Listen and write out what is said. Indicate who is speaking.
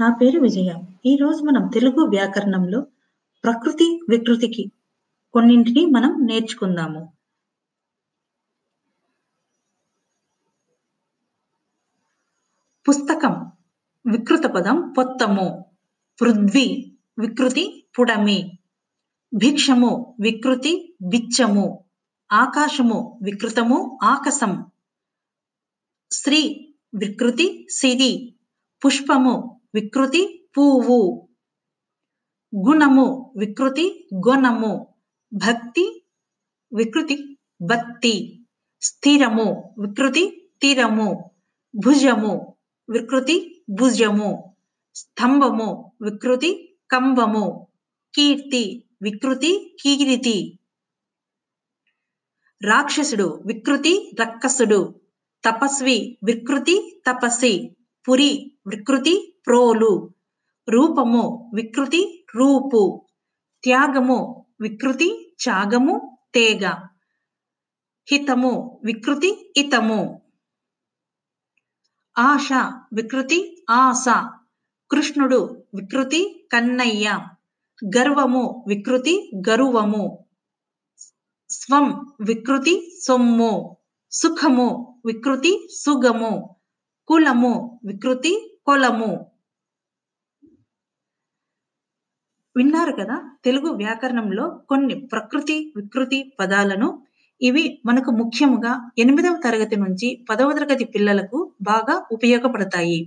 Speaker 1: నా పేరు విజయ. ఈరోజు మనం తెలుగు వ్యాకరణంలో ప్రకృతి, వికృతికి కొన్నింటిని మనం నేర్చుకుందాము. పుస్తకం వికృత పదం పొత్తము. పృథ్వీ వికృతి పుడమి. భిక్షము వికృతి బిచ్చము. ఆకాశము వికృతము ఆకసం. స్త్రీ వికృతి సిరి. పుష్పము వికృతి పువ్వు. గుణము వికృతి గుణము భక్తి వికృతి భక్తి స్థిరము వికృతి తీరము భుజము వికృతి భుజము. స్తంభము వికృతి కంబము. కీర్తి వికృతి కీరితి. రాక్షసుడు వికృతి రక్కసుడు. తపస్వి వికృతి తపసి. పురి వికృతి ప్రోలు. రూపము వికృతి రూపు. త్యాగము వికృతి త్యాగము తేగ. హితము వికృతి ఇతము. ఆశ వికృతి ఆశ. కృష్ణుడు వికృతి కన్నయ్య. గర్వము వికృతి గరువము. స్వం వికృతి సొమ్ము. సుఖము వికృతి సుగము. కులము వికృతి కులము విన్నారు కదా తెలుగు వ్యాకరణంలో కొన్ని ప్రకృతి, వికృతి పదాలను. ఇవి మనకు ముఖ్యముగా ఎనిమిదవ తరగతి నుంచి పదవ తరగతి పిల్లలకు బాగా ఉపయోగపడతాయి.